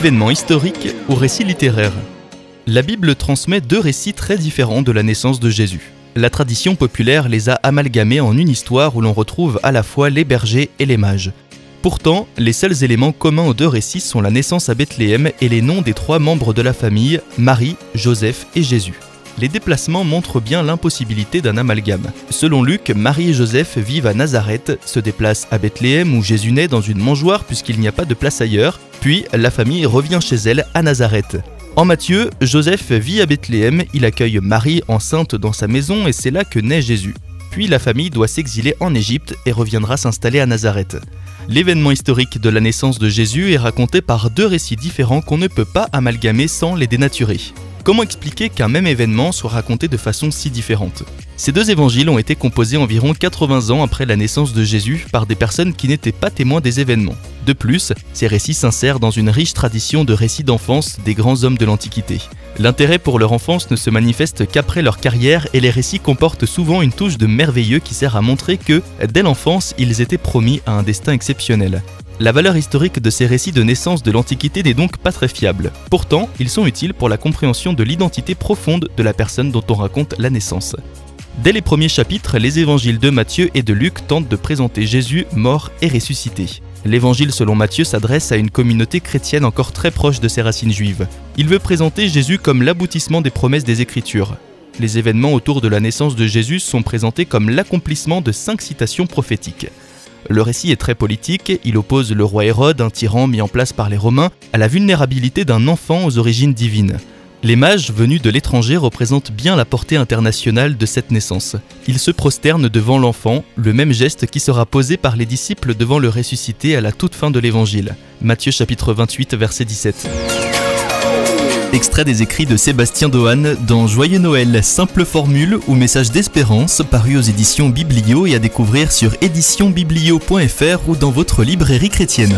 Événement historique ou récit littéraire La Bible transmet deux récits très différents de la naissance de Jésus. La tradition populaire les a amalgamés en une histoire où l'on retrouve à la fois les bergers et les mages. Pourtant, les seuls éléments communs aux deux récits sont la naissance à Bethléem et les noms des trois membres de la famille, Marie, Joseph et Jésus les déplacements montrent bien l'impossibilité d'un amalgame. Selon Luc, Marie et Joseph vivent à Nazareth, se déplacent à Bethléem où Jésus naît dans une mangeoire puisqu'il n'y a pas de place ailleurs, puis la famille revient chez elle à Nazareth. En Matthieu, Joseph vit à Bethléem, il accueille Marie enceinte dans sa maison et c'est là que naît Jésus. Puis la famille doit s'exiler en Égypte et reviendra s'installer à Nazareth. L'événement historique de la naissance de Jésus est raconté par deux récits différents qu'on ne peut pas amalgamer sans les dénaturer. Comment expliquer qu'un même événement soit raconté de façon si différente? Ces deux évangiles ont été composés environ 80 ans après la naissance de Jésus par des personnes qui n'étaient pas témoins des événements. De plus, ces récits s'insèrent dans une riche tradition de récits d'enfance des grands hommes de l'Antiquité. L'intérêt pour leur enfance ne se manifeste qu'après leur carrière et les récits comportent souvent une touche de merveilleux qui sert à montrer que, dès l'enfance, ils étaient promis à un destin exceptionnel. La valeur historique de ces récits de naissance de l'Antiquité n'est donc pas très fiable. Pourtant, ils sont utiles pour la compréhension de l'identité profonde de la personne dont on raconte la naissance. Dès les premiers chapitres, les évangiles de Matthieu et de Luc tentent de présenter Jésus mort et ressuscité. L'évangile selon Matthieu s'adresse à une communauté chrétienne encore très proche de ses racines juives. Il veut présenter Jésus comme l'aboutissement des promesses des Écritures. Les événements autour de la naissance de Jésus sont présentés comme l'accomplissement de cinq citations prophétiques. Le récit est très politique, il oppose le roi Hérode, un tyran mis en place par les Romains, à la vulnérabilité d'un enfant aux origines divines. Les mages venus de l'étranger représentent bien la portée internationale de cette naissance. Ils se prosternent devant l'enfant, le même geste qui sera posé par les disciples devant le ressuscité à la toute fin de l'évangile. Matthieu chapitre 28 verset 17. Extrait des écrits de Sébastien Dohan dans Joyeux Noël, simple formule ou message d'espérance paru aux éditions Biblio et à découvrir sur éditionbiblio.fr ou dans votre librairie chrétienne.